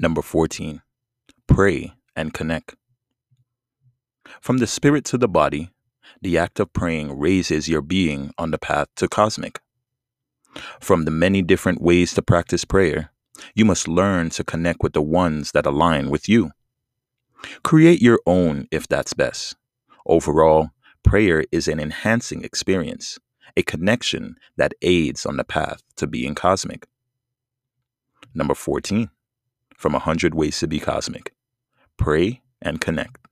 Number 14. Pray and connect. From the spirit to the body, the act of praying raises your being on the path to cosmic. From the many different ways to practice prayer, you must learn to connect with the ones that align with you. Create your own if that's best. Overall, prayer is an enhancing experience, a connection that aids on the path to being cosmic. Number 14. From 100 Ways to Be Cosmic Pray and Connect.